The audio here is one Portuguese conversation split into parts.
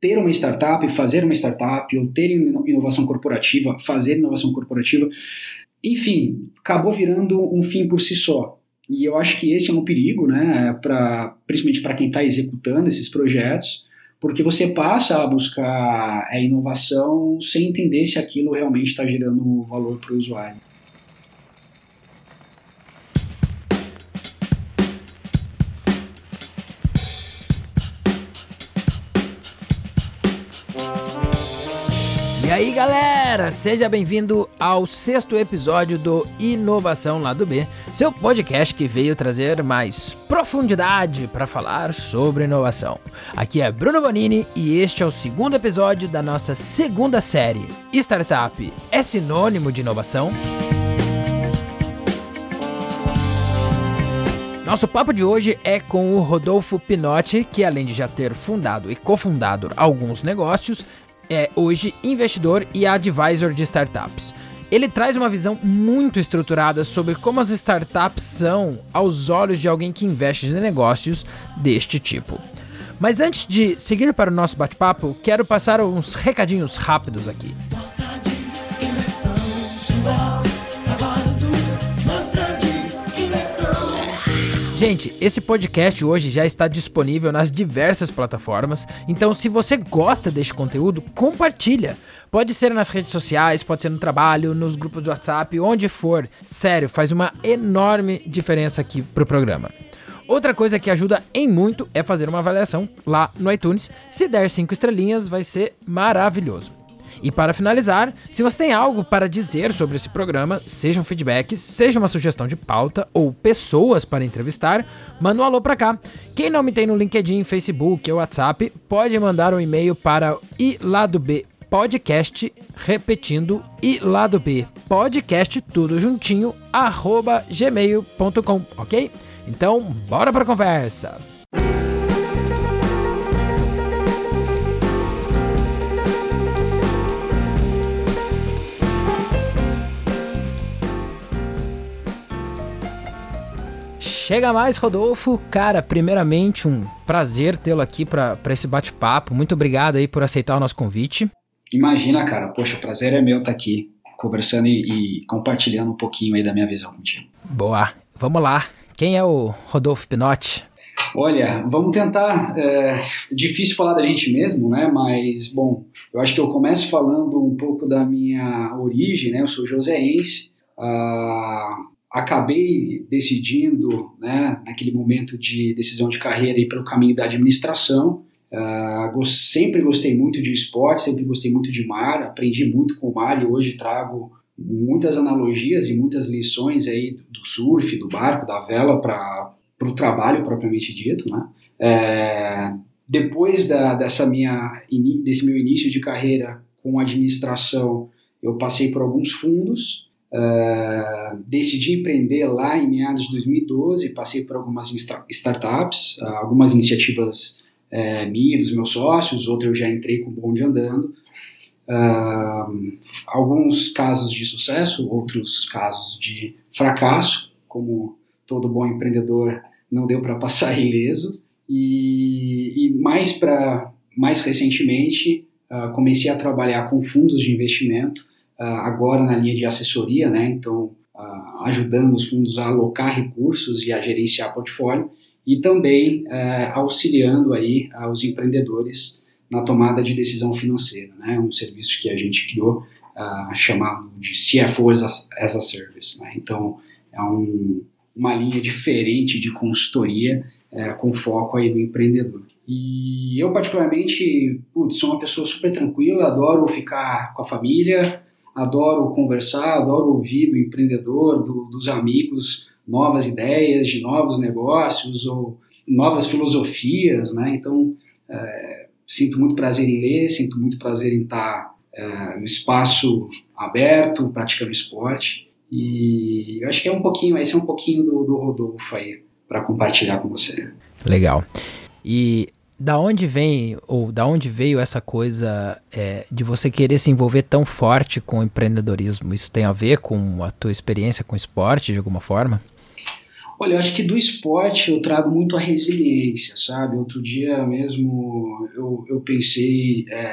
ter uma startup, fazer uma startup, ou ter inovação corporativa, fazer inovação corporativa, enfim, acabou virando um fim por si só. E eu acho que esse é um perigo, né, pra, principalmente para quem está executando esses projetos, porque você passa a buscar a inovação sem entender se aquilo realmente está gerando valor para o usuário. Aí galera, seja bem-vindo ao sexto episódio do Inovação Lado B, seu podcast que veio trazer mais profundidade para falar sobre inovação. Aqui é Bruno Bonini e este é o segundo episódio da nossa segunda série. Startup é sinônimo de inovação? Nosso papo de hoje é com o Rodolfo Pinotti, que além de já ter fundado e cofundado alguns negócios, é hoje investidor e advisor de startups. Ele traz uma visão muito estruturada sobre como as startups são aos olhos de alguém que investe em negócios deste tipo. Mas antes de seguir para o nosso bate-papo, quero passar uns recadinhos rápidos aqui. Gente, esse podcast hoje já está disponível nas diversas plataformas, então se você gosta deste conteúdo, compartilha. Pode ser nas redes sociais, pode ser no trabalho, nos grupos do WhatsApp, onde for. Sério, faz uma enorme diferença aqui pro programa. Outra coisa que ajuda em muito é fazer uma avaliação lá no iTunes. Se der cinco estrelinhas, vai ser maravilhoso. E para finalizar, se você tem algo para dizer sobre esse programa, seja um feedback, seja uma sugestão de pauta ou pessoas para entrevistar, manda um alô para cá. Quem não me tem no LinkedIn, Facebook ou WhatsApp, pode mandar um e-mail para iladb podcast, repetindo, lado B, podcast, tudo juntinho, arroba gmail.com, ok? Então, bora para a conversa! Chega mais, Rodolfo. Cara, primeiramente, um prazer tê-lo aqui para esse bate-papo. Muito obrigado aí por aceitar o nosso convite. Imagina, cara. Poxa, o prazer é meu estar aqui conversando e, e compartilhando um pouquinho aí da minha visão contigo. Boa. Vamos lá. Quem é o Rodolfo Pinotti? Olha, vamos tentar. É, difícil falar da gente mesmo, né? Mas, bom, eu acho que eu começo falando um pouco da minha origem, né? Eu sou joséense. Ah, acabei decidindo, né, naquele momento de decisão de carreira, ir pelo caminho da administração. Uh, sempre gostei muito de esporte, sempre gostei muito de mar, aprendi muito com o mar e hoje trago muitas analogias e muitas lições aí do surf, do barco, da vela para o trabalho propriamente dito, né? É, depois da, dessa minha, desse meu início de carreira com administração, eu passei por alguns fundos, Uh, decidi empreender lá em meados de 2012, passei por algumas startups, uh, algumas iniciativas uh, minhas, dos meus sócios, outras eu já entrei com o bonde andando. alguns casos de sucesso, outros casos de fracasso, como todo bom empreendedor não deu para passar ileso. E, e mais, pra, mais recentemente, comecei a trabalhar com fundos de investimento, ah, agora na linha de assessoria, né? Então, ah, ajudando os fundos a alocar recursos e a gerenciar portfólio e também eh, auxiliando aí os empreendedores na tomada de decisão financeira, né? Um serviço que a gente criou chamado de CFO as a, as a Service, né? Então, é um, uma linha diferente de consultoria uh, com foco aí no empreendedor. E eu, particularmente, putz, sou uma pessoa super tranquila, adoro ficar com a família, adoro conversar, adoro ouvir do empreendedor, do, dos amigos, novas ideias de novos negócios ou novas filosofias, né? Então, é, sinto muito prazer em ler, sinto muito prazer em estar é, no espaço aberto, praticando esporte. E eu acho que é um pouquinho, esse é um pouquinho do, do Rodolfo aí para compartilhar com você. Legal. E da onde vem ou da onde veio essa coisa é, de você querer se envolver tão forte com o empreendedorismo? Isso tem a ver com a tua experiência com esporte de alguma forma? Olha, eu acho que do esporte eu trago muito a resiliência, sabe? Outro dia mesmo eu, eu pensei é,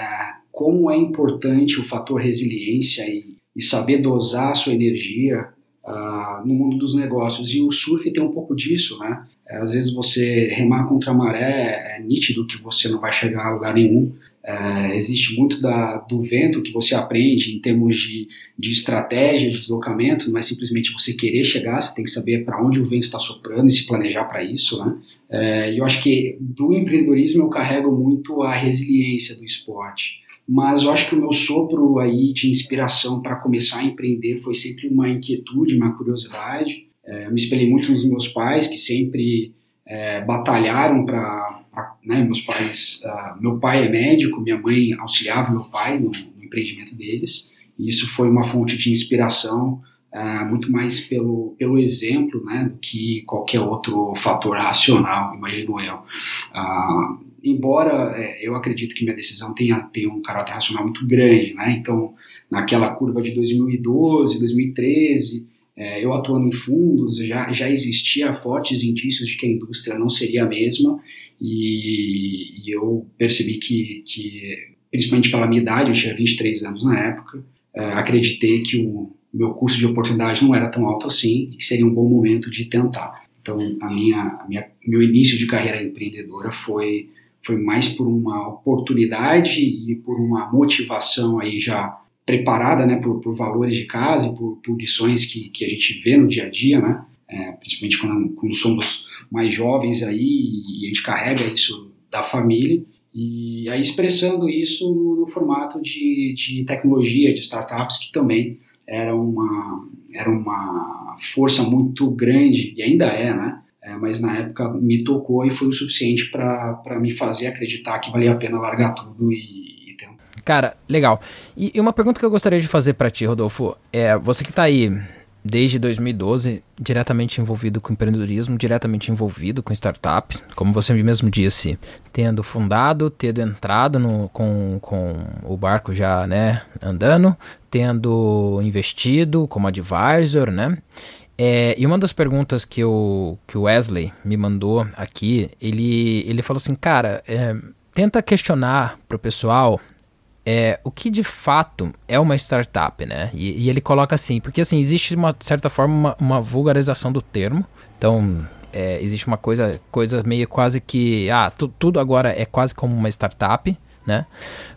como é importante o fator resiliência e, e saber dosar a sua energia uh, no mundo dos negócios. E o surf tem um pouco disso, né? É, às vezes você remar contra a maré é nítido que você não vai chegar a lugar nenhum. É, existe muito da, do vento que você aprende em termos de, de estratégia de deslocamento, não é simplesmente você querer chegar, você tem que saber para onde o vento está soprando e se planejar para isso. Né? É, eu acho que do empreendedorismo eu carrego muito a resiliência do esporte mas eu acho que o meu sopro aí de inspiração para começar a empreender foi sempre uma inquietude, uma curiosidade. É, me espelhei muito nos meus pais, que sempre é, batalharam para. Né, meus pais. Uh, meu pai é médico, minha mãe auxiliava meu pai no, no empreendimento deles, e isso foi uma fonte de inspiração. Uh, muito mais pelo, pelo exemplo né, do que qualquer outro fator racional, imagino eu. Uh, embora é, eu acredito que minha decisão tenha, tenha um caráter racional muito grande, né? Então, naquela curva de 2012, 2013, é, eu atuando em fundos, já, já existia fortes indícios de que a indústria não seria a mesma e, e eu percebi que, que, principalmente pela minha idade, eu tinha 23 anos na época, é, acreditei que o meu custo de oportunidade não era tão alto assim e que seria um bom momento de tentar. Então, a minha, a minha, meu início de carreira empreendedora foi foi mais por uma oportunidade e por uma motivação aí já preparada, né, por, por valores de casa e por, por lições que, que a gente vê no dia a dia, né, é, principalmente quando, quando somos mais jovens aí e a gente carrega isso da família. E aí expressando isso no, no formato de, de tecnologia, de startups que também era uma, era uma força muito grande e ainda é, né, é, mas na época me tocou e foi o suficiente para me fazer acreditar que valia a pena largar tudo e, e ter um... Cara, legal. E, e, uma pergunta que eu gostaria de fazer para ti, Rodolfo, é você que está aí desde 2012 diretamente envolvido com empreendedorismo, diretamente envolvido com startup, como você mesmo disse, tendo fundado, tendo entrado no, com, com o barco já né, andando, tendo investido como advisor, né? É, e uma das perguntas que o, que o Wesley me mandou aqui, ele, ele falou assim, cara, é, tenta questionar para o pessoal é, o que de fato é uma startup, né? E, e, ele coloca assim, porque assim, existe de uma certa forma uma, uma vulgarização do termo, então é, existe uma coisa, coisa meio quase que, ah, tu, tudo agora é quase como uma startup, né?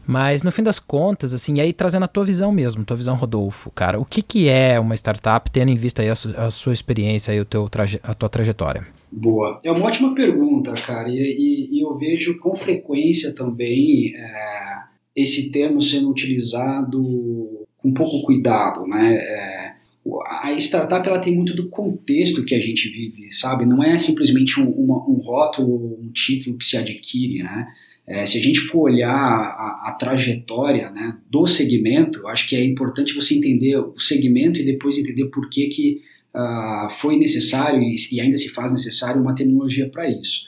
Mas no fim das contas, assim, aí trazendo a tua visão mesmo, tua visão Rodolfo, cara, o que, que é uma startup, tendo em vista aí a, su a sua experiência e o teu a tua trajetória? Boa. É uma ótima pergunta, cara, e, e, e eu vejo com frequência também é, esse termo sendo utilizado com pouco cuidado, né? É, a startup ela tem muito do contexto que a gente vive, sabe? Não é simplesmente um, uma, um rótulo, um título que se adquire, né? É, se a gente for olhar a, a, trajetória né, do segmento, acho que é importante você entender o segmento e depois entender por que, que uh, foi necessário e, e, ainda se faz necessário uma tecnologia para isso.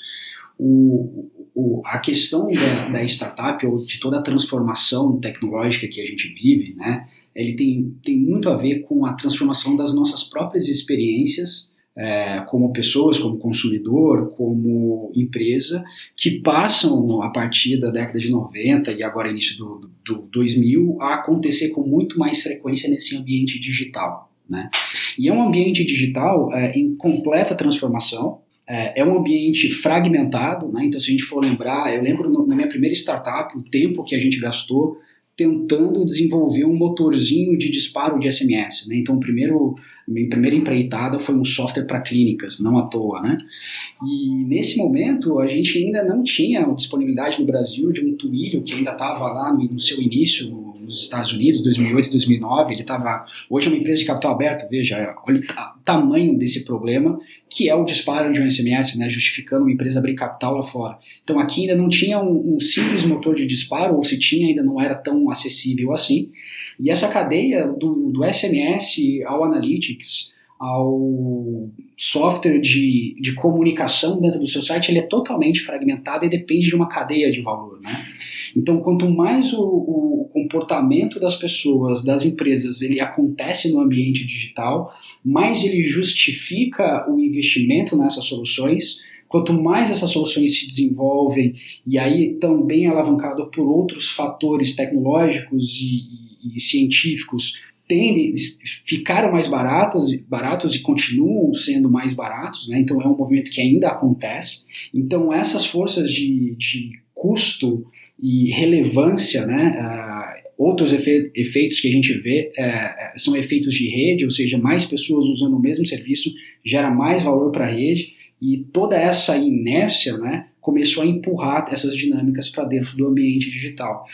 O, o, a questão da, da, startup ou de toda a transformação tecnológica que a gente vive, né, ele tem, tem muito a ver com a transformação das nossas próprias experiências é, como pessoas, como consumidor, como empresa, que passam a partir da década de 90 e agora início do, do, do 2000 a acontecer com muito mais frequência nesse ambiente digital. Né? E é um ambiente digital é, em completa transformação, é, é, um ambiente fragmentado, né? então se a gente for lembrar, eu lembro na minha primeira startup o tempo que a gente gastou tentando desenvolver um motorzinho de disparo de SMS. Né? Então, primeiro minha primeira empreitada foi um software para clínicas, não à toa, né? E nesse momento a gente ainda não tinha disponibilidade no Brasil de um Twilio que ainda estava lá no, no, seu início nos Estados Unidos, 2008, 2009. Ele estava hoje é uma empresa de capital aberto. Veja, olha o tamanho desse problema que é o disparo de um SMS, né? Justificando uma empresa abrir capital lá fora. Então aqui ainda não tinha um, um simples motor de disparo, ou se tinha ainda não era tão acessível assim. E essa cadeia do, do SMS ao Analytics, ao software de, de comunicação dentro do seu site, ele é totalmente fragmentado e depende de uma cadeia de valor. Né? Então, quanto mais o, o comportamento das pessoas, das empresas, ele acontece no ambiente digital, mais ele justifica o investimento nessas soluções, quanto mais essas soluções se desenvolvem, e aí também alavancado por outros fatores tecnológicos e, e, e científicos, tendem, ficaram mais baratos, baratos e continuam sendo mais baratos, né? então é um movimento que ainda acontece. Então essas forças de, de custo e relevância, né? Outros efe efeitos que a gente vê uh, são efeitos de rede, ou seja, mais pessoas usando o mesmo serviço gera mais valor para a rede e toda essa inércia, né? começou a empurrar essas dinâmicas para dentro do ambiente digital.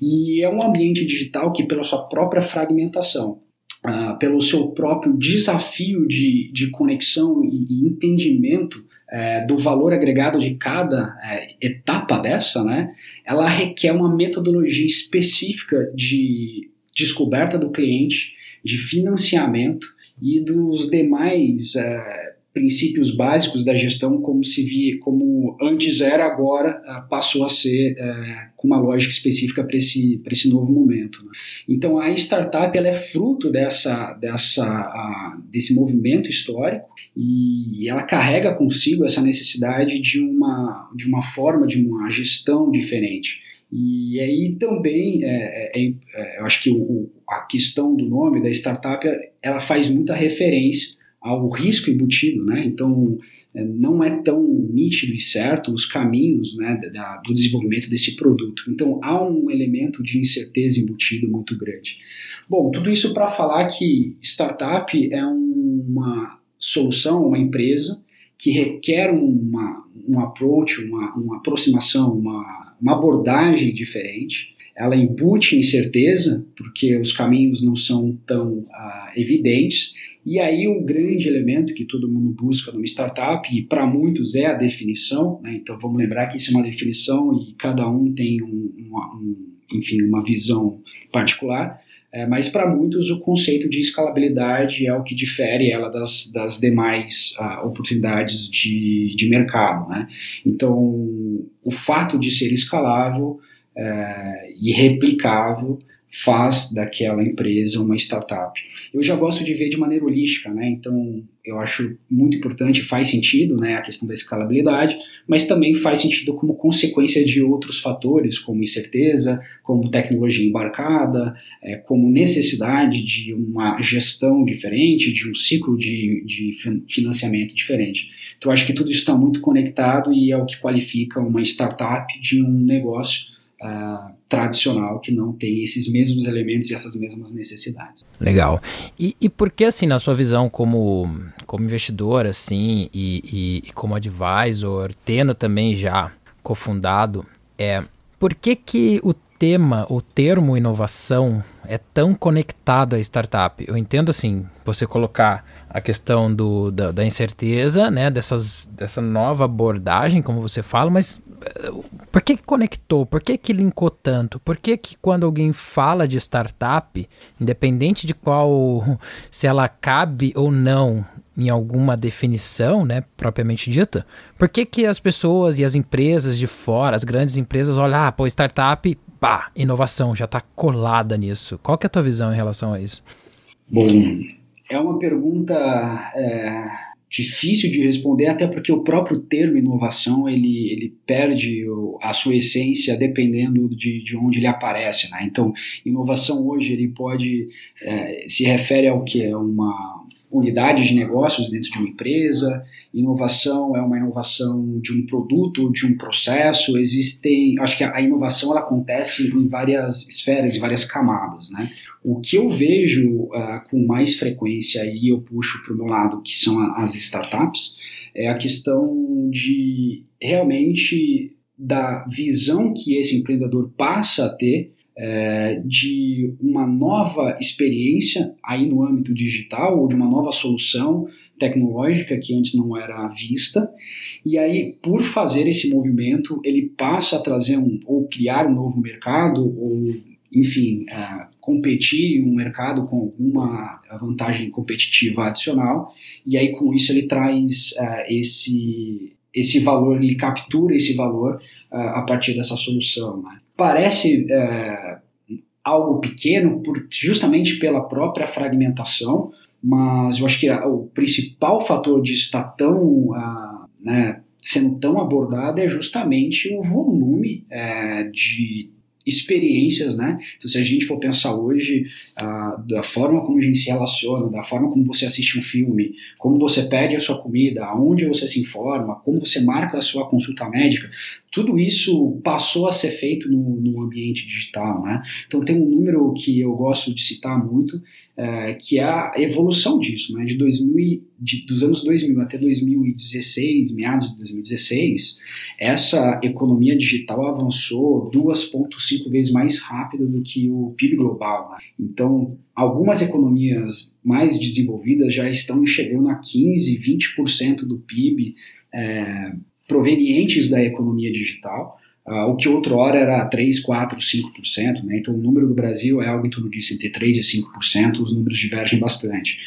E é um ambiente digital que, pela sua própria fragmentação, uh, pelo seu próprio desafio de, de conexão e, e entendimento uh, do valor agregado de cada uh, etapa dessa, né, ela requer uma metodologia específica de descoberta do cliente, de financiamento e dos demais uh, princípios básicos da gestão como se via, como antes era, agora uh, passou a ser uh, com uma lógica específica para esse, esse novo momento. Né? Então a startup ela é fruto dessa, dessa, uh, desse movimento histórico e ela carrega consigo essa necessidade de uma, de uma forma de uma gestão diferente. E aí também, é, é, é, eu acho que o, a questão do nome da startup, ela faz muita referência ao risco embutido, né? Então é, não é tão nítido e certo os caminhos né, da, do desenvolvimento desse produto. Então há um elemento de incerteza embutido muito grande. Bom, tudo isso para falar que startup é uma solução, uma empresa que requer uma, um approach, uma, uma aproximação, uma, uma abordagem diferente ela embute incerteza, porque os caminhos não são tão uh, evidentes, e aí o grande elemento que todo mundo busca numa startup, e para muitos é a definição, né? então vamos lembrar que isso é uma definição e cada um tem um, uma, um, enfim, uma visão particular, é, mas para muitos o conceito de escalabilidade é o que difere ela das, das demais uh, oportunidades de, de mercado. Né? Então, o fato de ser escalável é, e replicável faz daquela empresa uma startup. Eu já gosto de ver de maneira holística, né? Então, eu acho muito importante, faz sentido, né, a questão da escalabilidade, mas também faz sentido como consequência de outros fatores, como incerteza, como tecnologia embarcada, é, como necessidade de uma gestão diferente, de um ciclo de, de financiamento diferente. Então, acho que tudo isso está muito conectado e é o que qualifica uma startup de um negócio uh, tradicional que não tem esses mesmos elementos e essas mesmas necessidades. Legal. E, e por que, assim, na sua visão como, como investidor, assim, e, e, e como advisor, tendo também já cofundado, é, por que que o tema, o termo inovação é tão conectado à startup? Eu entendo assim, você colocar a questão do, da, da, incerteza, né, dessas, dessa nova abordagem, como você fala, mas por que, conectou? Por que, que linkou tanto? Por que, que quando alguém fala de startup, independente de qual, se ela cabe ou não em alguma definição, né, propriamente dita, por que, que as pessoas e as empresas de fora, as grandes empresas, olham, ah, pô, startup, pá, inovação, já está colada nisso. Qual que é a tua visão em relação a isso? Bom, é uma pergunta é, difícil de responder, até porque o próprio termo inovação ele, ele perde a sua essência dependendo de, de onde ele aparece. Né? Então, inovação hoje ele pode é, se refere ao que é uma unidade de negócios dentro de uma empresa, inovação é uma inovação de um produto, de um processo, existem, acho que a inovação ela acontece em várias esferas, em várias camadas, né? O que eu vejo uh, com mais frequência, e eu puxo para o meu lado, que são as startups, é a questão de realmente da visão que esse empreendedor passa a ter é, de uma nova experiência aí no âmbito digital ou de uma nova solução tecnológica que antes não era vista e aí por fazer esse movimento ele passa a trazer um ou criar um novo mercado ou enfim, uh, competir em um mercado com alguma vantagem competitiva adicional, e aí com isso ele traz uh, esse, esse valor, ele captura esse valor uh, a partir dessa solução. Né? Parece algo pequeno por, justamente pela própria fragmentação, mas eu acho que o principal fator disso estar tá tão né, sendo tão abordado é justamente o volume é, de experiências, né? Então, se a gente for pensar hoje uh, da forma como a gente se relaciona, da forma como você assiste um filme, como você pede a sua comida, aonde você se informa, como você marca a sua consulta médica, tudo isso passou a ser feito no, no ambiente digital, né? Então tem um número que eu gosto de citar muito, é, que é a evolução disso, né? De 2000 de, dos anos 2000 até 2016, meados de 2016, essa economia digital avançou 2,5 vezes mais rápido do que o PIB global. Né? Então, algumas economias mais desenvolvidas já estão chegando a 15, 20% do PIB é, provenientes da economia digital, uh, o que outrora era 3, 4, 5%, né? então o número do Brasil é algo em torno disso, entre 3% e 5%, os números divergem bastante.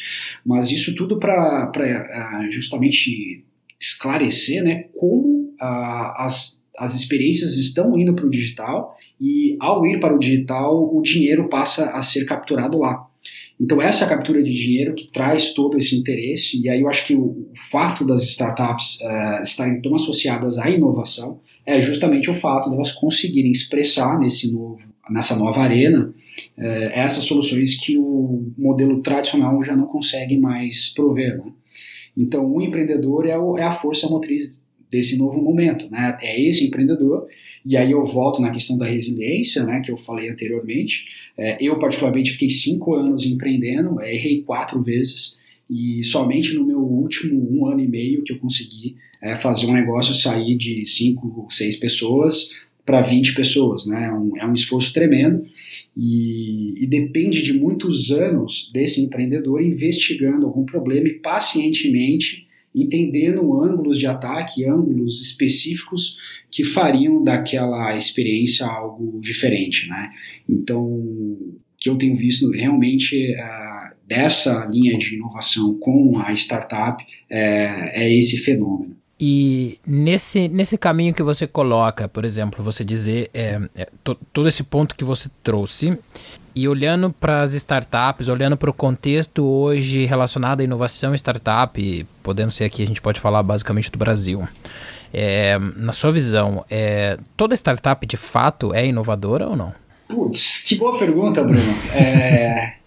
Mas isso tudo para uh, justamente esclarecer né, como uh, as, as experiências estão indo para o digital e ao ir para o digital o dinheiro passa a ser capturado lá. Então, essa é a captura de dinheiro que traz todo esse interesse, e aí eu acho que o, o fato das startups uh, estarem tão associadas à inovação é justamente o fato delas de conseguirem expressar nesse novo, nessa nova arena uh, essas soluções que o modelo tradicional já não consegue mais prover. Né? Então, o empreendedor é, o, é a força motriz desse novo momento, né? É esse empreendedor, e aí eu volto na questão da resiliência, né, que eu falei anteriormente. É, eu, particularmente, fiquei cinco anos empreendendo, é, errei quatro vezes, e somente no meu último um ano e meio que eu consegui é, fazer um negócio sair de cinco, seis pessoas para 20 pessoas, né? É um, é um esforço tremendo e, e, depende de muitos anos desse empreendedor investigando algum problema e pacientemente entendendo ângulos de ataque, ângulos específicos que fariam daquela experiência algo diferente, né? Então, o que eu tenho visto realmente uh, dessa linha de inovação com a startup é, é esse fenômeno. E nesse, nesse caminho que você coloca, por exemplo, você dizer é, é, to, todo esse ponto que você trouxe, e olhando para as startups, olhando para o contexto hoje relacionado à inovação startup, podemos ser aqui, a gente pode falar basicamente do Brasil. É, na sua visão, é, toda startup de fato é inovadora ou não? Putz, que boa pergunta, Bruno. É,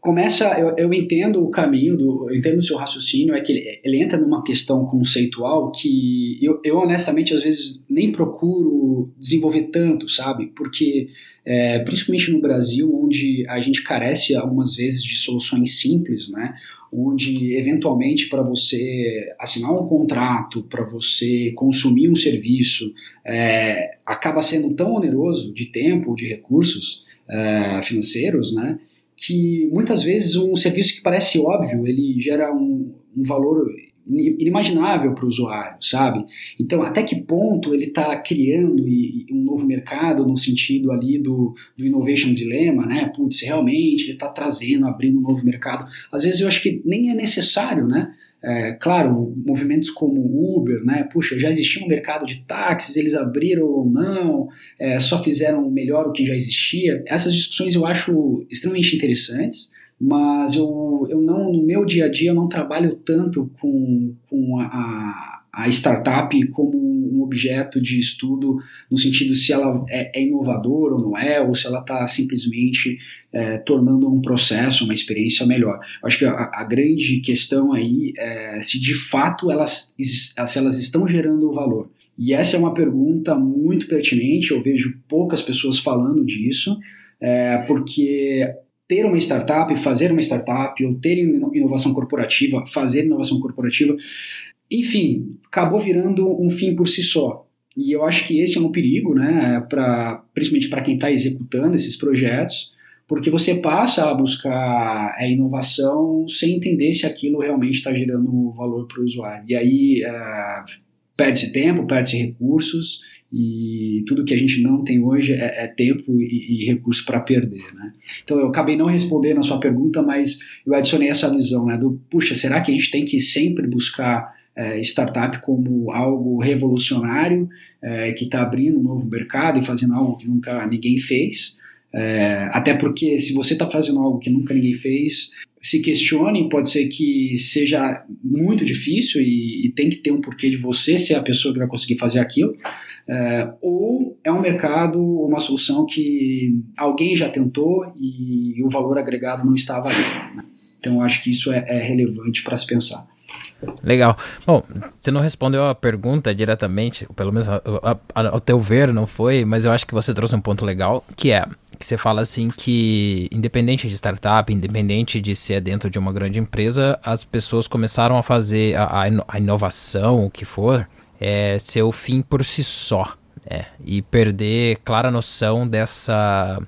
começa, eu, eu, entendo o caminho, do, eu entendo o seu raciocínio, é que ele, ele entra numa questão conceitual que eu, eu, honestamente às vezes nem procuro desenvolver tanto, sabe? Porque, é, principalmente no Brasil, onde a gente carece algumas vezes de soluções simples, né? Onde eventualmente para você assinar um contrato, para você consumir um serviço, é, acaba sendo tão oneroso de tempo, de recursos é, financeiros, né? Que muitas vezes um serviço que parece óbvio, ele gera um, um valor inimaginável para o usuário, sabe? Então, até que ponto ele está criando um novo mercado no sentido ali do, do innovation dilemma, né? Putz, realmente ele está trazendo, abrindo um novo mercado. Às vezes eu acho que nem é necessário, né? É, claro, movimentos como Uber, né? Puxa, já existia um mercado de táxis, eles abriram ou não, é, só fizeram melhor o que já existia. Essas discussões eu acho extremamente interessantes, mas eu, eu não, no meu dia a dia, eu não trabalho tanto com, com a, a startup como objeto de estudo no sentido se ela é, é inovadora ou não é, ou se ela está simplesmente é, tornando um processo, uma experiência melhor. Eu acho que a, a, grande questão aí é se de fato elas, se elas estão gerando valor. E essa é uma pergunta muito pertinente, eu vejo poucas pessoas falando disso, é, porque ter uma startup, fazer uma startup, ou ter inovação corporativa, fazer inovação corporativa, enfim, acabou virando um fim por si só. E eu acho que esse é um perigo, né, pra, principalmente para quem está executando esses projetos, porque você passa a buscar a inovação sem entender se aquilo realmente está gerando valor para o usuário. E aí uh, perde-se tempo, perde-se recursos, e tudo que a gente não tem hoje é, é tempo e, e recurso para perder, né? Então eu acabei não respondendo a sua pergunta, mas eu adicionei essa visão, né? Do puxa, será que a gente tem que sempre buscar é, startup como algo revolucionário é, que está abrindo um novo mercado e fazendo algo que nunca ninguém fez? É, até porque se você está fazendo algo que nunca ninguém fez, se questione, pode ser que seja muito difícil e, e, tem que ter um porquê de você ser a pessoa que vai conseguir fazer aquilo, é, ou é um mercado, uma solução que alguém já tentou e o valor agregado não estava ali. Né? Então, acho que isso é, é relevante para se pensar. Legal. Bom, você não respondeu a pergunta diretamente, pelo menos ao teu ver não foi, mas eu acho que você trouxe um ponto legal, que é que você fala assim que independente de startup, independente de ser dentro de uma grande empresa, as pessoas começaram a fazer a, a inovação, o que for, é, ser o fim por si só. É, e perder clara noção dessa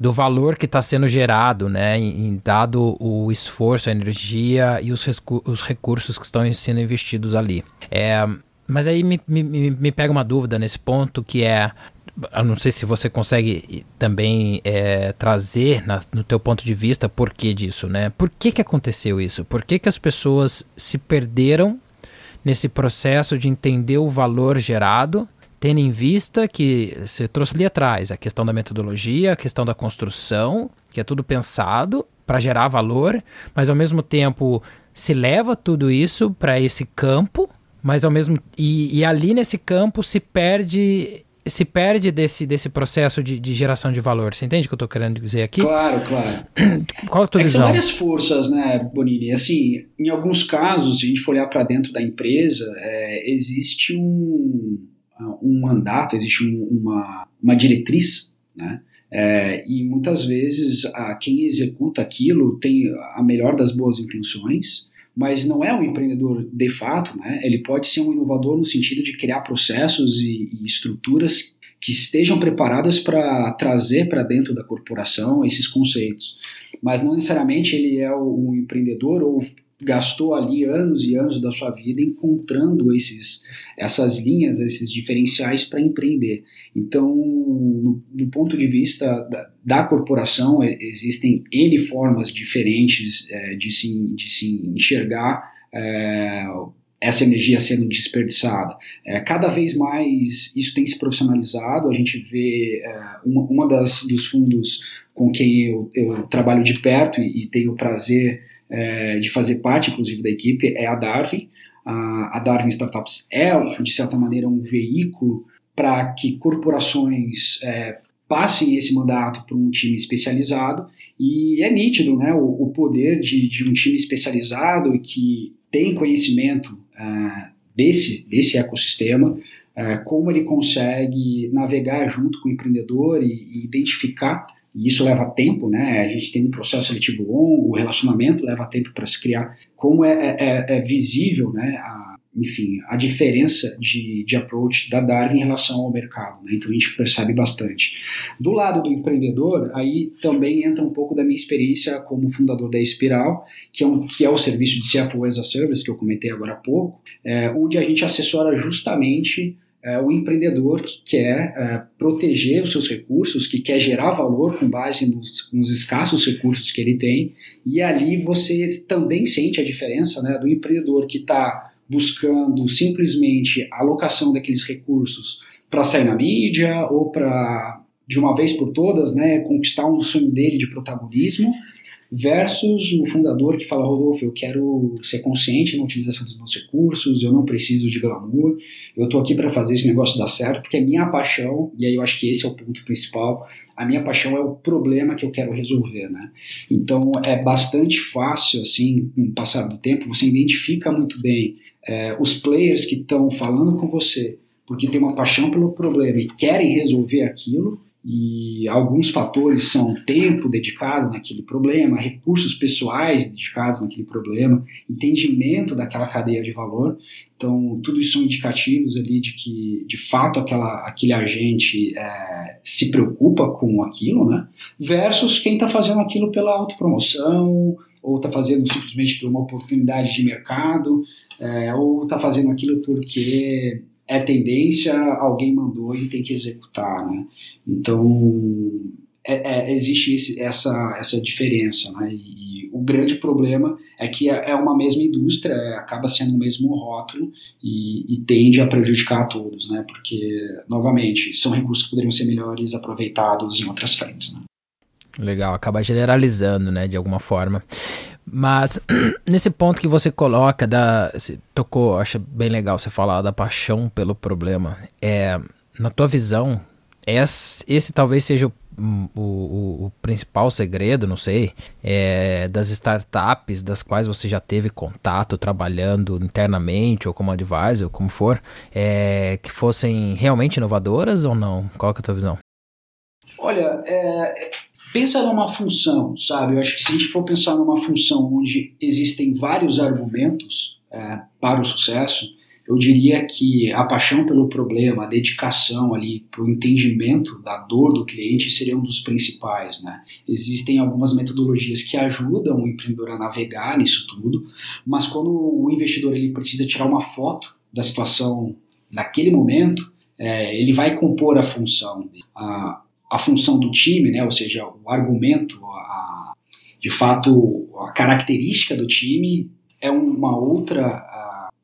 do valor que está sendo gerado, né, em, dado o esforço, a energia e os, os recursos que estão sendo investidos ali. É, mas aí me, me, me pega uma dúvida nesse ponto que é eu não sei se você consegue também é, trazer na, no teu ponto de vista por que disso, né? Por que, que aconteceu isso? Por que, que as pessoas se perderam nesse processo de entender o valor gerado tendo em vista que você trouxe ali atrás a questão da metodologia, a questão da construção, que é tudo pensado para gerar valor, mas ao mesmo tempo se leva tudo isso para esse campo, mas ao mesmo e, e, ali nesse campo se perde se perde desse, desse processo de, de geração de valor. Você entende o que eu estou querendo dizer aqui? Claro, claro. Qual a tua é visão? São várias forças, né, Bonini? Assim, em alguns casos, se a gente for olhar para dentro da empresa, é, existe um um mandato, existe um, uma, uma diretriz, né? É, e muitas vezes a, quem executa aquilo tem a melhor das boas intenções, mas não é um empreendedor de fato, né? Ele pode ser um inovador no sentido de criar processos e, e estruturas que estejam preparadas para trazer para dentro da corporação esses conceitos. Mas não necessariamente ele é um empreendedor ou gastou ali anos e anos da sua vida encontrando esses, essas linhas, esses diferenciais para empreender. Então, no, do ponto de vista da, da, corporação, existem N formas diferentes é, de, se, de se enxergar é, essa energia sendo desperdiçada. É, cada vez mais isso tem se profissionalizado, a gente vê é, uma, uma das, dos fundos com quem eu, eu trabalho de perto e, e tenho o prazer é, de fazer parte, inclusive, da equipe é a Darwin. A, a Darwin Startups é, de certa maneira, um veículo para que corporações é, passem esse mandato para um time especializado e é nítido né, o, o poder de, de, um time especializado e que tem conhecimento é, desse, desse ecossistema, é, como ele consegue navegar junto com o empreendedor e, e identificar e isso leva tempo, né? A gente tem um processo seletivo longo, o relacionamento leva tempo para se criar. Como é, é, é, é visível, né? A, enfim, a diferença de, de approach da Darwin em relação ao mercado, né? Então a gente percebe bastante. Do lado do empreendedor, aí também entra um pouco da minha experiência como fundador da Espiral, que é, um, que é o serviço de CFO as a Service que eu comentei agora há pouco, é, onde a gente assessora justamente é, o empreendedor que quer é, proteger os seus recursos, que quer gerar valor com base nos, nos, escassos recursos que ele tem, e ali você também sente a diferença né, do empreendedor que está buscando simplesmente a alocação daqueles recursos para sair na mídia ou para, de uma vez por todas, né, conquistar um sonho dele de protagonismo, versus o fundador que fala, Rodolfo, eu quero ser consciente na utilização dos meus recursos, eu não preciso de glamour, eu estou aqui para fazer esse negócio dar certo, porque a minha paixão, e aí eu acho que esse é o ponto principal, a minha paixão é o problema que eu quero resolver, né? Então é bastante fácil, assim, com o passar do tempo, você identifica muito bem é, os players que estão falando com você, porque tem uma paixão pelo problema e querem resolver aquilo, e alguns fatores são tempo dedicado naquele problema, recursos pessoais dedicados naquele problema, entendimento daquela cadeia de valor. Então, tudo isso são indicativos ali de que, de fato, aquela, aquele agente é, se preocupa com aquilo, né? Versus quem está fazendo aquilo pela autopromoção, ou está fazendo simplesmente por uma oportunidade de mercado, é, ou está fazendo aquilo porque é tendência, alguém mandou e tem que executar, né? Então, é, é, existe esse, essa, essa diferença, né? E, e, o grande problema é que é, é uma mesma indústria, é, acaba sendo o mesmo rótulo e, e, tende a prejudicar a todos, né? Porque, novamente, são recursos que poderiam ser melhores aproveitados em outras frentes, né? Legal, acaba generalizando, né, de alguma forma. Mas nesse ponto que você coloca da, você tocou, acho bem legal você falar da paixão pelo problema. É, na tua visão, esse, esse talvez seja o, o, o, principal segredo, não sei, é, das startups das quais você já teve contato trabalhando internamente ou como advisor, como for, é, que fossem realmente inovadoras ou não? Qual é a tua visão? Olha, é, pensa numa função, sabe? Eu acho que se a gente for pensar numa função onde existem vários argumentos é, para o sucesso, eu diria que a paixão pelo problema, a dedicação ali para o entendimento da dor do cliente seria um dos principais, né? Existem algumas metodologias que ajudam o empreendedor a navegar nisso tudo, mas quando o investidor ele precisa tirar uma foto da situação naquele momento, é, ele vai compor a função. A, a função do time, né, ou seja, o argumento, a, de fato, a característica do time é uma outra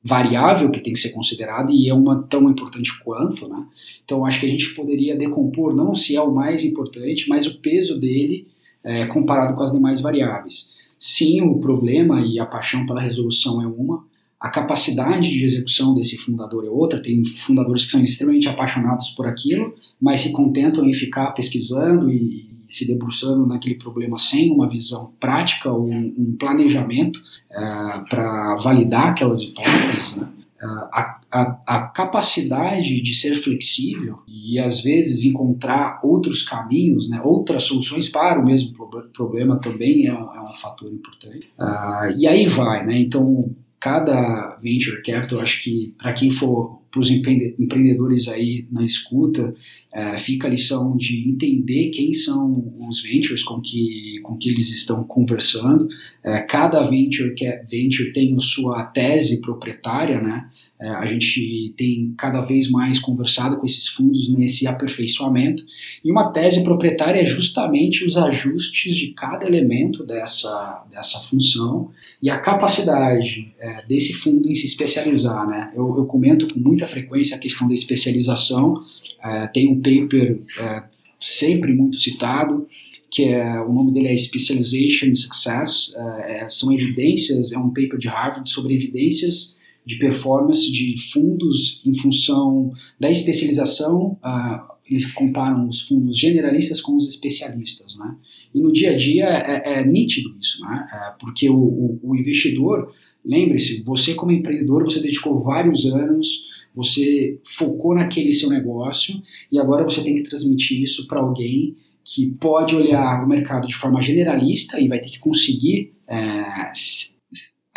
variável que tem que ser considerada e é uma tão importante quanto, né? Então acho que a gente poderia decompor não se é o mais importante, mas o peso dele é, comparado com as demais variáveis. Sim, o problema e a paixão pela resolução é uma, a capacidade de execução desse fundador é outra. Tem fundadores que são extremamente apaixonados por aquilo, mas se contentam em ficar pesquisando e, se debruçando naquele problema sem uma visão prática ou um, um planejamento uh, para validar aquelas hipóteses. Né? Uh, a, a, a, capacidade de ser flexível e às vezes encontrar outros caminhos, né, outras soluções para o mesmo problema também é um, é um fator importante. Uh, e aí vai, né? Então cada venture capital, acho que para quem for para os empreendedores aí na escuta, é, fica a lição de entender quem são os ventures com que, com que eles estão conversando. É, cada venture, que é, venture tem a sua tese proprietária, né? É, a gente tem cada vez mais conversado com esses fundos nesse aperfeiçoamento. E uma tese proprietária é justamente os ajustes de cada elemento dessa, dessa função e a capacidade é, desse fundo em se especializar. Né? Eu, eu comento com muita frequência a questão da especialização. É, tem um paper é, sempre muito citado, que é o nome dele é Specialization Success. É, são evidências, é um paper de Harvard sobre evidências de performance de fundos em função da especialização. Uh, eles comparam os fundos generalistas com os especialistas, né? E no dia a dia é, é nítido isso, né? É, porque o, o, o investidor, lembre-se, você como empreendedor, você dedicou vários anos, você focou naquele seu negócio e agora você tem que transmitir isso para alguém que pode olhar o mercado de forma generalista e vai ter que conseguir é,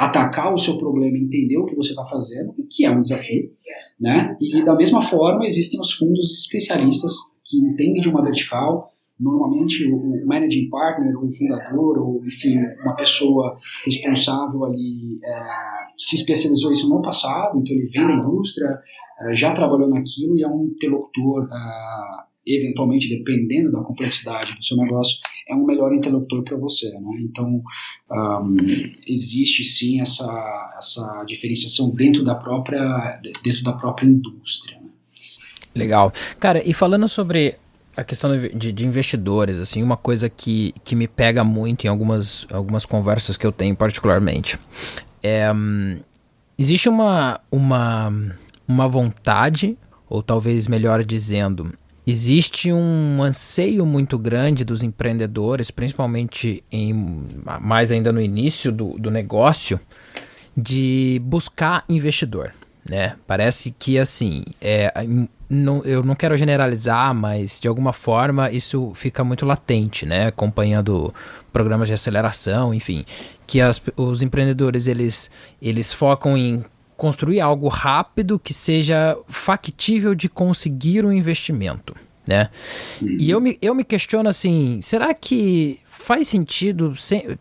atacar o seu problema, entender o que você está fazendo, que é um desafio, né? E da mesma forma existem os fundos especialistas que entendem de uma vertical, normalmente o managing partner, o fundador, ou enfim uma pessoa responsável ali é, se especializou isso no passado, então ele vem da indústria, é, já trabalhou naquilo e é um interlocutor é, eventualmente, dependendo da complexidade do seu negócio, é um melhor interlocutor para você. Né? Então, um, existe sim essa, essa diferenciação dentro da própria, dentro da própria indústria. Né? Legal. Cara, e falando sobre a questão de, de, investidores, assim, uma coisa que, que me pega muito em algumas, algumas conversas que eu tenho particularmente, é, existe uma, uma, uma vontade, ou talvez melhor dizendo, Existe um anseio muito grande dos empreendedores, principalmente em, mais ainda no início do, do negócio, de buscar investidor. Né? Parece que assim, é, não, eu não quero generalizar, mas de alguma forma isso fica muito latente, né? Acompanhando programas de aceleração, enfim, que as, os empreendedores eles, eles focam em construir algo rápido que seja factível de conseguir um investimento. né? E eu me, eu me questiono assim, será que faz sentido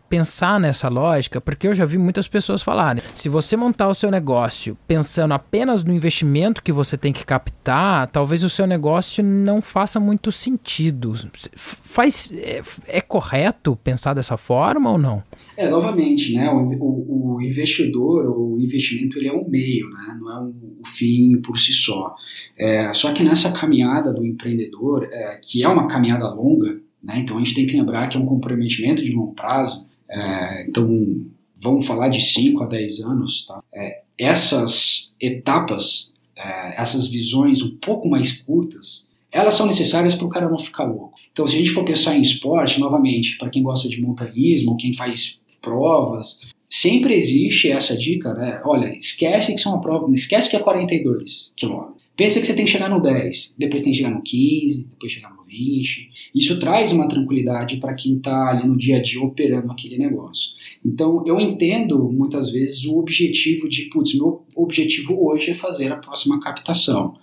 pensar nessa lógica, porque eu já vi muitas pessoas falarem: se você montar o seu negócio pensando apenas no investimento que você tem que captar, talvez o seu negócio não faça muito sentido. Faz, é, é correto pensar dessa forma ou não? É, novamente, né, o, o, o investidor, o investimento, ele é um meio, né, não é um, um fim por si só. É, só que nessa caminhada do empreendedor, é, que é uma caminhada longa, né? Então a gente tem que lembrar que é um comprometimento de longo prazo. É, então vamos falar de 5 a 10 anos. Tá? É, essas etapas, é, essas visões um pouco mais curtas, elas são necessárias para o cara não ficar louco. Então se a gente for pensar em esporte, novamente, para quem gosta de montanismo, quem faz provas, sempre existe essa dica, né? Olha, esquece que são uma prova, esquece que é 42 quilômetros. Pensa que você tem que chegar no 10, depois tem que chegar no 15, depois chegar no 20. Isso traz uma tranquilidade para quem está ali no dia a dia operando aquele negócio. Então, eu entendo muitas vezes o objetivo de, putz, meu objetivo hoje é fazer a próxima captação.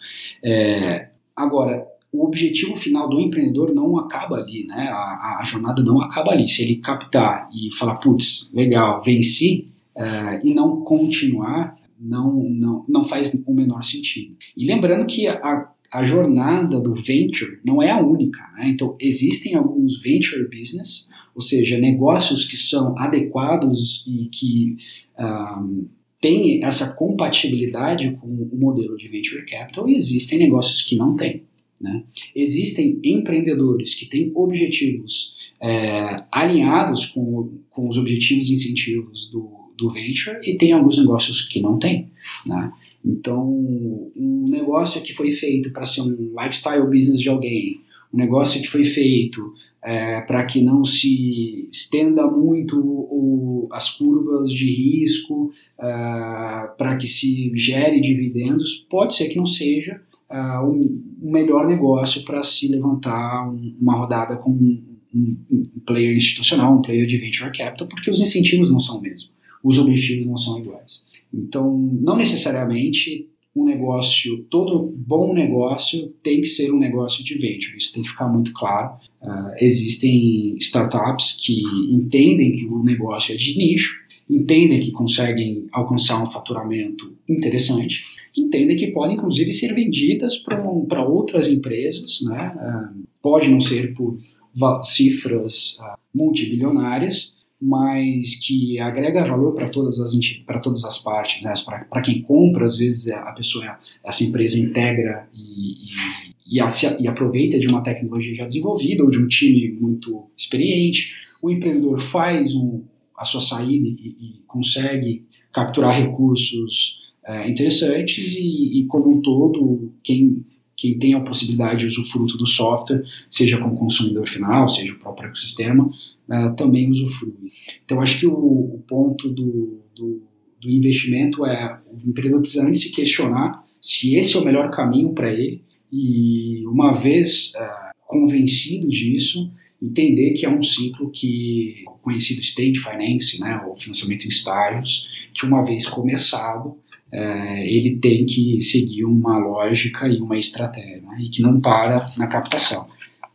É, agora, o objetivo final do empreendedor não acaba ali, né? A, a jornada não acaba ali. Se ele captar e falar, putz, legal, venci, é, e não continuar, não, não, não faz o menor sentido. E lembrando que a, a jornada do venture não é a única. Né? Então, existem alguns venture business, ou seja, negócios que são adequados e que um, têm essa compatibilidade com o modelo de venture capital, e existem negócios que não têm. Né? Existem empreendedores que têm objetivos é, alinhados com, com os objetivos e incentivos do, do venture e tem alguns negócios que não tem, né? Então, um negócio que foi feito para ser um lifestyle business de alguém, um negócio que foi feito é, para que não se estenda muito o, as curvas de risco, é, para que se gere dividendos, pode ser que não seja um, um, melhor negócio para se levantar um, uma rodada com um, um, player institucional, um player de venture capital, porque os incentivos não são o mesmo os objetivos não são iguais. Então, não necessariamente um negócio, todo bom negócio tem que ser um negócio de venture, isso tem que ficar muito claro. Uh, existem startups que entendem que o negócio é de nicho, entendem que conseguem alcançar um faturamento interessante, entendem que podem inclusive ser vendidas para outras empresas, né? Uh, pode não ser por cifras uh, multibilionárias, mas que agrega valor para todas as para todas as partes, né? para quem compra, às vezes é, a pessoa, essa empresa integra e, e, e, a, e, aproveita de uma tecnologia já desenvolvida ou de um time muito experiente. O empreendedor faz um, a sua saída e, e consegue capturar recursos é, interessantes e, como um todo, quem quem tem a possibilidade de usufruto do software, seja como consumidor final, seja o próprio ecossistema, uh, também usufrui. Então, acho que o, o ponto do, do, do, investimento é o empreendedor precisa antes se questionar se esse é o melhor caminho para ele e, uma vez uh, convencido disso, entender que é um ciclo que conhecido stage finance, né, o financiamento em estágios, que uma vez começado, é, ele tem que seguir uma lógica e uma estratégia, né, e que não para na captação.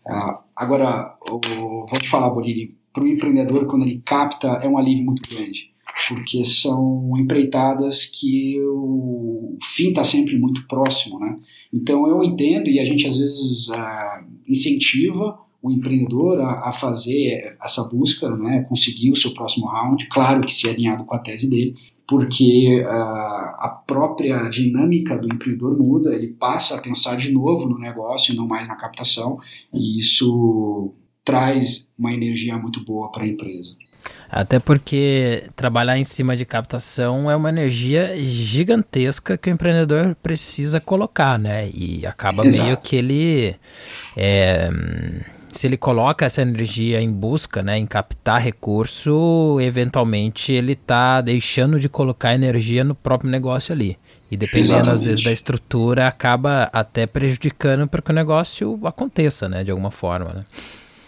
Uh, agora, vou te falar, Boliri, para o empreendedor, quando ele capta, é um alívio muito grande, porque são empreitadas que o fim está sempre muito próximo, né? Então eu entendo e a gente às vezes uh, incentiva o empreendedor a, a, fazer essa busca, né, conseguir o seu próximo round, claro que se alinhado com a tese dele, porque uh, a própria dinâmica do empreendedor muda, ele passa a pensar de novo no negócio e não mais na captação, e isso traz uma energia muito boa para a empresa. Até porque trabalhar em cima de captação é uma energia gigantesca que o empreendedor precisa colocar, né? E acaba Exato. meio que ele. É, se ele coloca essa energia em busca, né, em captar recurso, eventualmente ele está deixando de colocar energia no próprio negócio ali. E dependendo Exatamente. às vezes da estrutura, acaba até prejudicando para que o negócio aconteça, né, de alguma forma, né?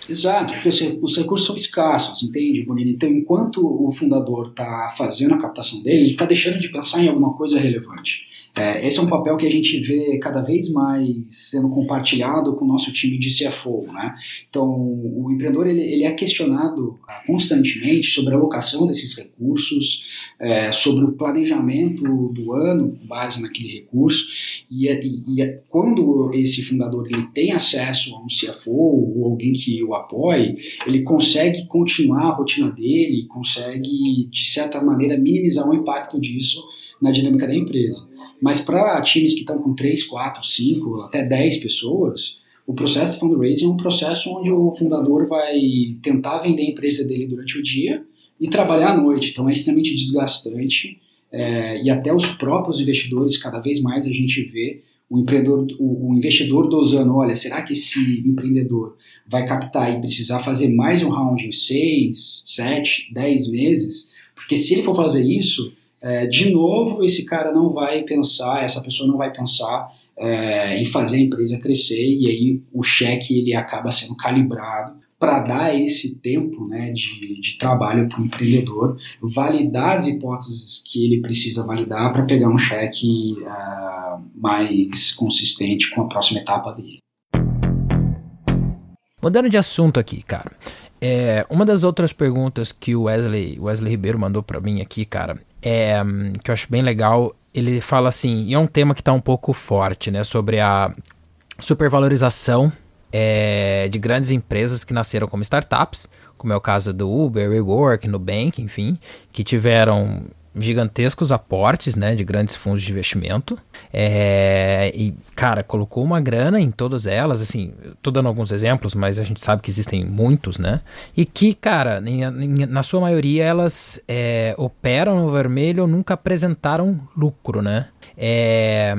Exato, porque os recursos são escassos, entende, Bonini? Então, enquanto o fundador está fazendo a captação dele, ele está deixando de pensar em alguma coisa relevante. É, esse é um papel que a gente vê cada vez mais sendo compartilhado com o nosso time de CFO. Né? Então, o empreendedor ele, ele é questionado ah, constantemente sobre a alocação desses recursos, é, sobre o planejamento do ano com base naquele recurso, e, e, e, quando esse fundador ele tem acesso a um CFO ou alguém que o apoie, ele consegue continuar a rotina dele, consegue, de certa maneira, minimizar o impacto disso na dinâmica da empresa. Mas para times que estão com 3, 4, 5, até 10 pessoas, o processo de fundraising é um processo onde o fundador vai tentar vender a empresa dele durante o dia e trabalhar à noite. Então é extremamente desgastante é, e até os próprios investidores, cada vez mais a gente vê o empreendedor, o, investidor dosando, olha, será que esse empreendedor vai captar e precisar fazer mais um round em 6, 7, 10 meses? Porque se ele for fazer isso, é, de novo, esse cara não vai pensar, essa pessoa não vai pensar é, em fazer a empresa crescer e aí o cheque ele acaba sendo calibrado para dar esse tempo né, de, de trabalho para o empreendedor, validar as hipóteses que ele precisa validar para pegar um cheque uh, mais consistente com a próxima etapa dele. Mudando de assunto aqui, cara. É, uma das outras perguntas que o Wesley, Wesley Ribeiro mandou para mim aqui, cara, é, que eu acho bem legal. Ele fala assim, e é um tema que está um pouco forte, né? Sobre a supervalorização é, de grandes empresas que nasceram como startups, como é o caso do Uber, WeWork, Nubank, enfim, que tiveram gigantescos aportes, né, de grandes fundos de investimento. É, e, cara, colocou uma grana em todas elas, assim, tô dando alguns exemplos, mas a gente sabe que existem muitos, né? E que, cara, na sua maioria elas é, operam no vermelho ou nunca apresentaram lucro, né? É,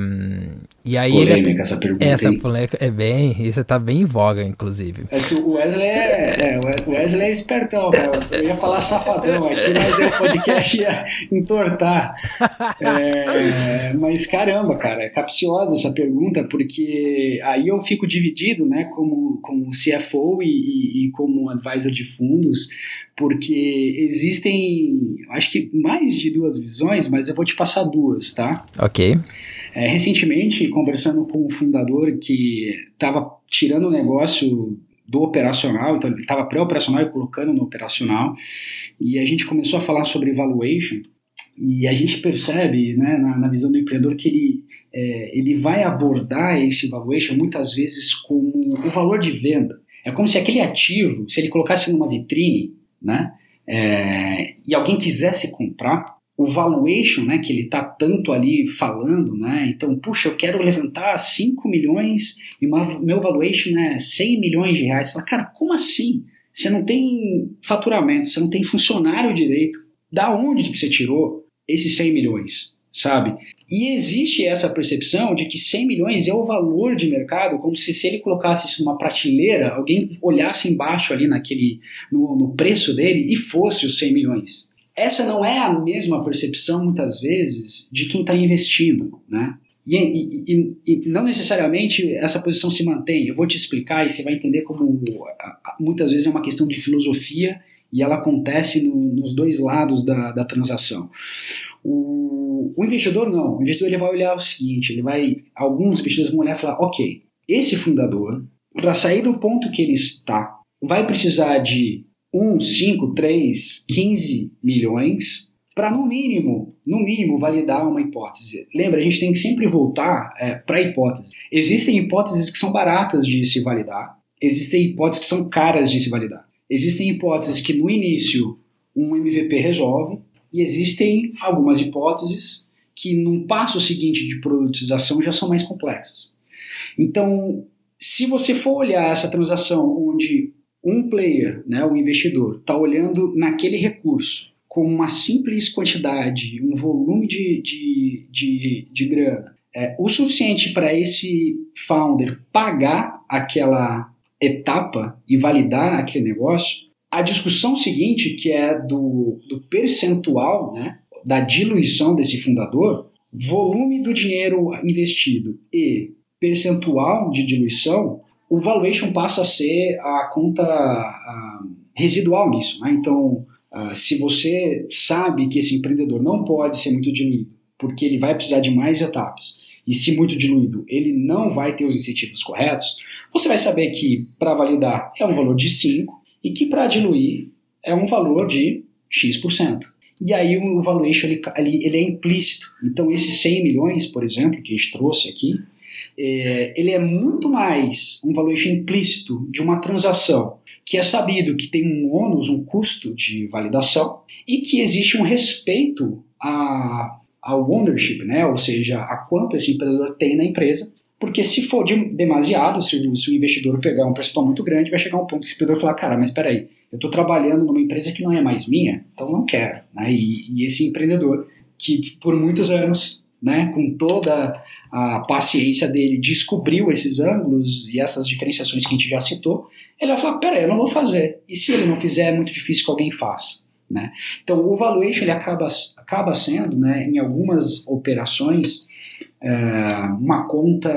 e aí polêmica ele, essa pergunta. Essa polêmica é bem. Isso tá bem em voga, inclusive. Esse, o Wesley é, é, o Wesley é espertão, cara. Eu ia falar safadão aqui, mas o podcast ia entortar. É, mas caramba, cara, é capciosa essa pergunta, porque aí eu fico dividido, né, como, como CFO e, e, e como advisor de fundos, porque existem, acho que mais de duas visões, mas eu vou te passar duas, tá? Ok. É, recentemente, conversando com um fundador que estava tirando o negócio do operacional, então ele estava pré-operacional e colocando no operacional, e a gente começou a falar sobre valuation, e a gente percebe, né, na, na visão do empreendedor, que ele, é, ele vai abordar esse valuation muitas vezes como o valor de venda. É como se aquele ativo, se ele colocasse numa vitrine, né? É, e alguém quisesse comprar, o valuation, né, que ele está tanto ali falando, né, então, puxa, eu quero levantar 5 milhões e meu valuation é 100 milhões de reais. Você fala, cara, como assim? Você não tem faturamento, você não tem funcionário direito. Da onde que você tirou esses 100 milhões? sabe? E existe essa percepção de que 100 milhões é o valor de mercado, como se, se ele colocasse isso numa prateleira, alguém olhasse embaixo ali naquele no, no preço dele e fosse os 100 milhões. Essa não é a mesma percepção, muitas vezes, de quem está investindo, né? E, e, e, e, não necessariamente essa posição se mantém. Eu vou te explicar e você vai entender como muitas vezes é uma questão de filosofia e ela acontece no, nos dois lados da, da transação. O, o, investidor não. O investidor ele vai olhar o seguinte: ele vai, alguns investidores vão olhar e falar, ok, esse fundador, para sair do ponto que ele está, vai precisar de 1, 5, 3, 15 milhões para no mínimo, no mínimo, validar uma hipótese. Lembra, a gente tem que sempre voltar é, para a hipótese. Existem hipóteses que são baratas de se validar, existem hipóteses que são caras de se validar. Existem hipóteses que no início um MVP resolve, e existem algumas hipóteses que, num passo seguinte de produtização, já são mais complexas. Então, se você for olhar essa transação onde um player, né, o investidor, está olhando naquele recurso como uma simples quantidade, um volume de, de, de, de grana, é, o suficiente para esse founder pagar aquela etapa e validar aquele negócio, a discussão seguinte, que é do, do percentual, né, da diluição desse fundador, volume do dinheiro investido e percentual de diluição, o valuation passa a ser a conta a, residual nisso. Né? Então, a, se você sabe que esse empreendedor não pode ser muito diluído, porque ele vai precisar de mais etapas, e se muito diluído, ele não vai ter os incentivos corretos, você vai saber que para validar é um valor de 5 e que para diluir é um valor de X%. E aí o valuation ele, ele, é implícito. Então esses 100 milhões, por exemplo, que a gente trouxe aqui, é, ele é muito mais um valuation implícito de uma transação que é sabido que tem um ônus, um custo de validação e que existe um respeito a, ao ownership, né? ou seja, a quanto esse empreendedor tem na empresa, porque se for de, demasiado, se o, se o investidor pegar um percentual muito grande, vai chegar um ponto que esse empreendedor falar, cara, mas espera aí, eu estou trabalhando numa empresa que não é mais minha, então não quero. Né? E, e esse empreendedor que por muitos anos, né, com toda a paciência dele, descobriu esses ângulos e essas diferenciações que a gente já citou, ele vai falar, peraí, eu não vou fazer. E se ele não fizer, é muito difícil que alguém faça. Né? Então, o valuation ele acaba, acaba sendo, né, em algumas operações, é, uma conta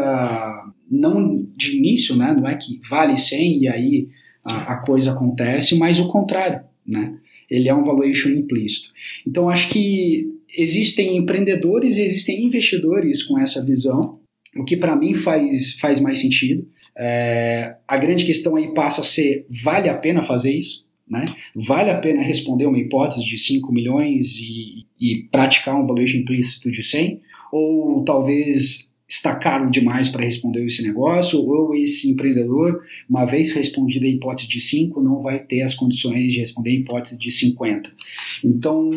não de início, né, não é que vale 100 e aí a, a coisa acontece, mas o contrário. Né? Ele é um valuation implícito. Então, acho que existem empreendedores e existem investidores com essa visão, o que para mim faz, faz mais sentido. É, a grande questão aí passa a ser: vale a pena fazer isso? Né? Vale a pena responder uma hipótese de 5 milhões e, e praticar um valuation implícito de 100? Ou talvez está caro demais para responder esse negócio, ou esse empreendedor, uma vez respondida a hipótese de 5, não vai ter as condições de responder a hipótese de 50. Então,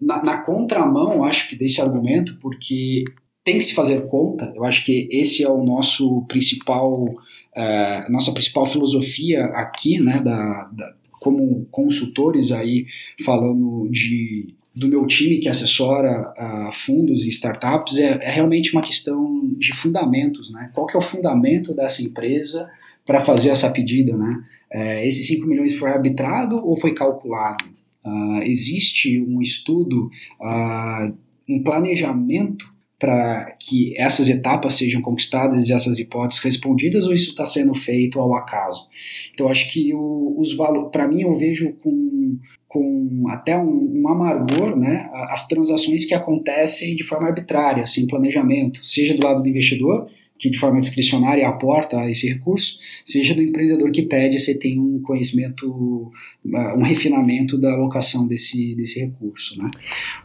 na, na contramão, acho que desse argumento, porque tem que se fazer conta, eu acho que esse é o nosso principal, uh, nossa principal filosofia aqui, né, da, da como consultores aí falando de do meu time que assessora uh, fundos e startups é, é, realmente uma questão de fundamentos, né? Qual que é o fundamento dessa empresa para fazer essa pedida, né? É, esses 5 milhões foi arbitrado ou foi calculado? Uh, existe um estudo, uh, um planejamento para que essas etapas sejam conquistadas e essas hipóteses respondidas ou isso está sendo feito ao acaso? Então acho que o, os valores, para mim eu vejo com com até um, um, amargor né, as transações que acontecem de forma arbitrária, sem planejamento, seja do lado do investidor, que de forma discricionária aporta esse recurso, seja do empreendedor que pede, você tem um conhecimento, ah, um refinamento da alocação desse, desse recurso. Né?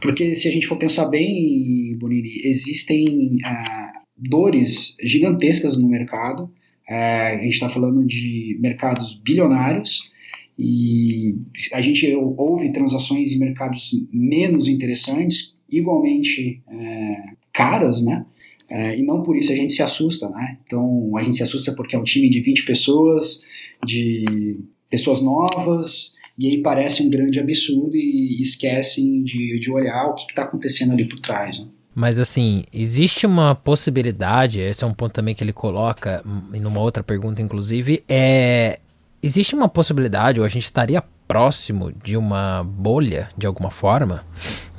Porque se a gente for pensar bem, Bonini, existem ah, dores gigantescas no mercado, ah, a gente está falando de mercados bilionários, e a gente ouve transações em mercados menos interessantes, igualmente é, caras, né? É, e não por isso a gente se assusta, né? Então a gente se assusta porque é um time de 20 pessoas, de pessoas novas, e aí parece um grande absurdo e esquecem de, de olhar o que está acontecendo ali por trás. Né? Mas assim, existe uma possibilidade, esse é um ponto também que ele coloca, em uma outra pergunta, inclusive, é Existe uma possibilidade, ou a gente estaria próximo de uma bolha de alguma forma,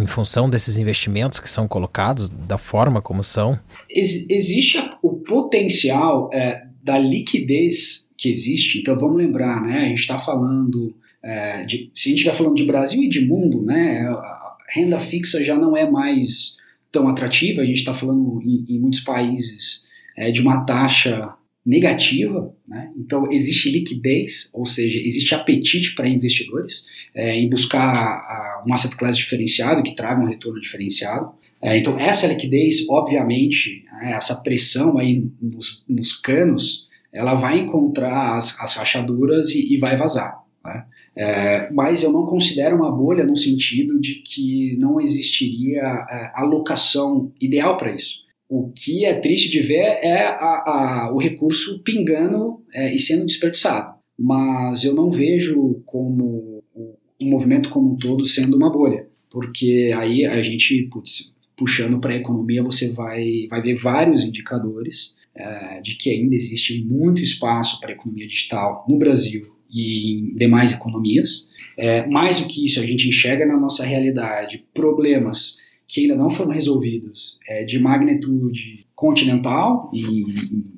em função desses investimentos que são colocados, da forma como são? Ex existe o potencial é, da liquidez que existe. Então vamos lembrar, né? A gente está falando é, de, se a gente estiver falando de Brasil e de mundo, né? A renda fixa já não é mais tão atrativa. A gente está falando em, em, muitos países é, de uma taxa negativa, né? então existe liquidez, ou seja, existe apetite para investidores é, em buscar a, um asset class diferenciado que traga um retorno diferenciado. É, então essa liquidez, obviamente, né, essa pressão aí nos, nos, canos, ela vai encontrar as, as rachaduras e, e vai vazar. Né? É, mas eu não considero uma bolha no sentido de que não existiria é, alocação ideal para isso. O que é triste de ver é a, a, o recurso pingando é, e sendo desperdiçado. Mas eu não vejo como o, o movimento como um todo sendo uma bolha, porque aí a gente, putz, puxando para a economia, você vai, vai ver vários indicadores é, de que ainda existe muito espaço para a economia digital no Brasil e em demais economias. É, mais do que isso, a gente enxerga na nossa realidade problemas que ainda não foram resolvidos é, de magnitude continental, e, e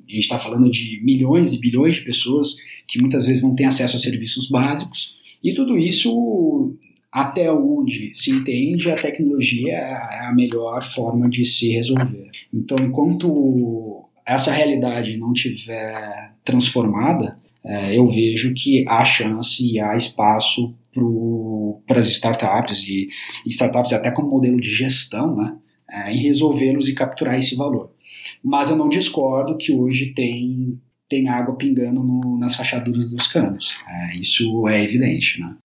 a gente está falando de milhões e bilhões de pessoas que muitas vezes não têm acesso a serviços básicos, e tudo isso até onde se entende, a tecnologia é a melhor forma de se resolver. Então, enquanto essa realidade não tiver transformada, é, eu vejo que há chance e há espaço para as startups e, e, startups até como modelo de gestão, né, é, em resolvê-los e capturar esse valor. Mas eu não discordo que hoje tem, tem água pingando no, nas rachaduras dos canos. É, isso é evidente. Né?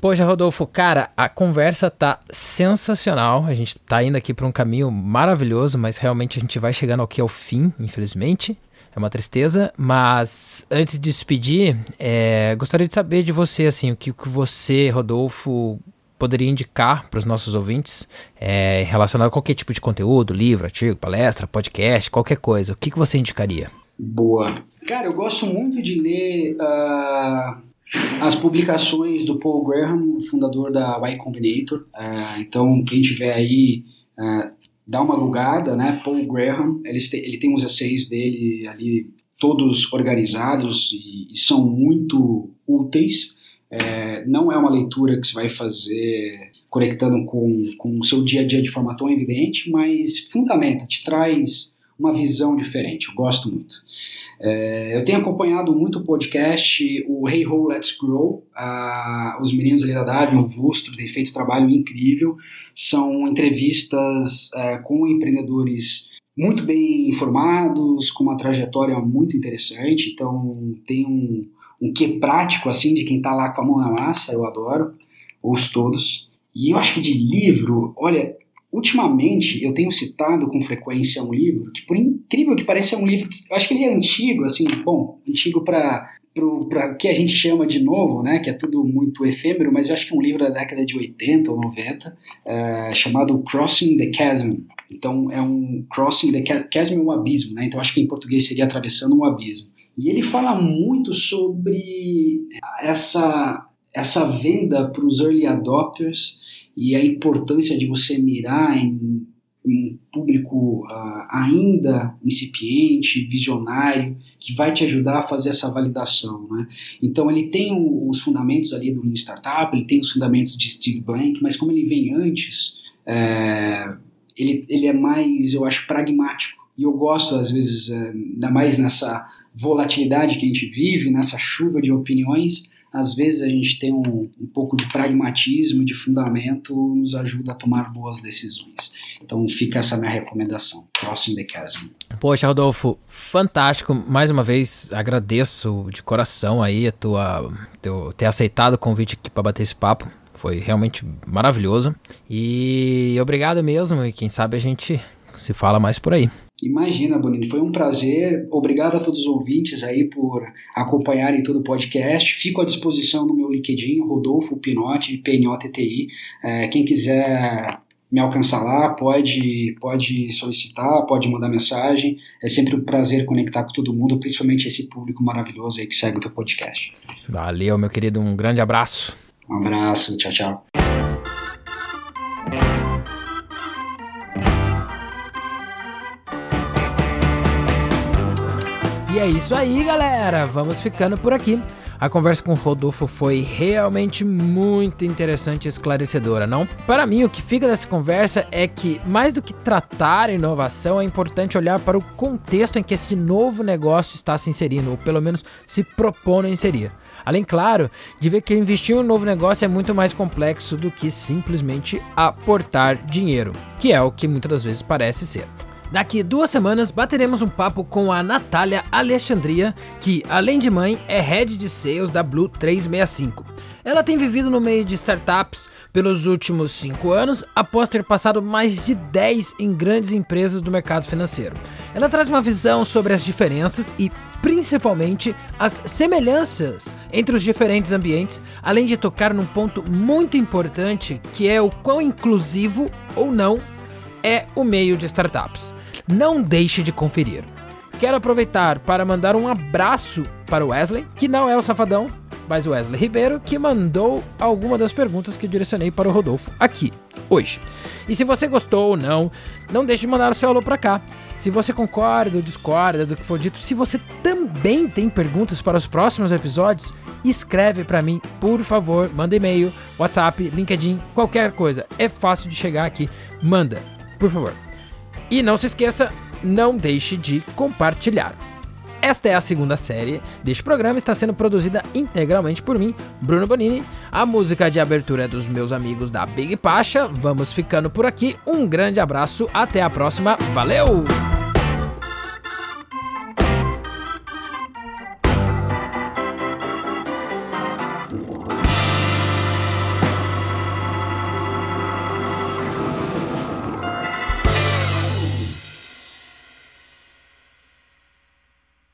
Poxa, Rodolfo, cara, a conversa tá sensacional. A gente tá indo aqui para um caminho maravilhoso, mas realmente a gente vai chegando aqui ao fim, infelizmente. É uma tristeza, mas antes de despedir, é, gostaria de saber de você, assim, o que, que você, Rodolfo, poderia indicar para os nossos ouvintes é, relacionado a qualquer tipo de conteúdo, livro, artigo, palestra, podcast, qualquer coisa. O que, que você indicaria? Boa. Cara, eu gosto muito de ler uh, as publicações do Paul Graham, fundador da Y Combinator. Uh, então, quem tiver aí, uh, dá uma lugada, né? Paul Graham, ele tem, ele tem uns essays dele ali, todos organizados e, e são muito úteis. É, não é uma leitura que você vai fazer conectando com, com o seu dia a dia de forma tão evidente, mas fundamenta, te traz uma visão diferente. Eu gosto muito. É, eu tenho acompanhado muito o podcast, o Hey Ho Let's Grow. Ah, os meninos ali da Darwin, o Vustro, têm feito um trabalho incrível. São entrevistas é, com empreendedores muito bem informados, com uma trajetória muito interessante. Então, tem um, um quê prático, assim, de quem está lá com a mão na massa. Eu adoro. Ouço todos. E eu acho que de livro, olha, Ultimamente, eu tenho citado com frequência um livro que, por incrível que pareça, é um livro. Eu acho que ele é antigo, assim, bom, antigo para para que a gente chama de novo, né, que é tudo muito efêmero, mas eu acho que é um livro da década de 80 ou 90, é, chamado Crossing the Chasm. Então, é um Crossing the Chasm é um abismo, né, então acho que em português seria Atravessando um Abismo. E ele fala muito sobre essa, essa venda para os early adopters e a importância de você mirar em, um público uh, ainda incipiente, visionário, que vai te ajudar a fazer essa validação. Né? Então, ele tem o, os fundamentos ali do Lean Startup, ele tem os fundamentos de Steve Blank, mas como ele vem antes, é, ele, ele é mais, eu acho, pragmático. E eu gosto, às vezes, é, ainda mais nessa volatilidade que a gente vive, nessa chuva de opiniões, às vezes a gente tem um, um pouco de pragmatismo, de fundamento, nos ajuda a tomar boas decisões. Então fica essa minha recomendação. Crossing the Chasm. Poxa, Rodolfo, fantástico. Mais uma vez agradeço de coração aí a tua teu, ter aceitado o convite aqui para bater esse papo. Foi realmente maravilhoso. E obrigado mesmo. E quem sabe a gente se fala mais por aí. Imagina, Bonini, foi um prazer. Obrigado a todos os ouvintes aí por acompanharem todo o podcast. Fico à disposição no meu LinkedIn, Rodolfo Pinotti, PNOTTI. É, quem quiser me alcançar lá, pode, pode solicitar, pode mandar mensagem. É sempre um prazer conectar com todo mundo, principalmente esse público maravilhoso aí que segue o teu podcast. Valeu, meu querido. Um grande abraço. Um abraço. Tchau, tchau. E é isso aí, galera. Vamos ficando por aqui. A conversa com o Rodolfo foi realmente muito interessante e esclarecedora, não? Para mim, o que fica dessa conversa é que, mais do que tratar inovação, é importante olhar para o contexto em que esse novo negócio está se inserindo, ou pelo menos se propondo a inserir. Além, claro, de ver que investir em um novo negócio é muito mais complexo do que simplesmente aportar dinheiro, que é o que muitas das vezes parece ser. Daqui duas semanas bateremos um papo com a Natália Alexandria, que, além de mãe, é head de sales da Blue 365. Ela tem vivido no meio de startups pelos últimos 5 anos, após ter passado mais de 10 em grandes empresas do mercado financeiro. Ela traz uma visão sobre as diferenças e, principalmente, as semelhanças entre os diferentes ambientes, além de tocar num ponto muito importante que é o quão inclusivo ou não é o meio de startups não deixe de conferir. Quero aproveitar para mandar um abraço para o Wesley, que não é o Safadão, mas o Wesley Ribeiro, que mandou alguma das perguntas que eu direcionei para o Rodolfo aqui. hoje. E se você gostou ou não, não deixe de mandar o seu alô pra cá. Se você concorda ou discorda do que for dito, se você também tem perguntas para os próximos episódios, escreve para mim, por favor, manda e-mail, WhatsApp, LinkedIn, qualquer coisa. É fácil de chegar aqui, manda, por favor. E não se esqueça, não deixe de compartilhar. Esta é a segunda série deste programa, está sendo produzida integralmente por mim, Bruno Bonini. A música de abertura é dos meus amigos da Big Pacha. Vamos ficando por aqui. Um grande abraço, até a próxima. Valeu!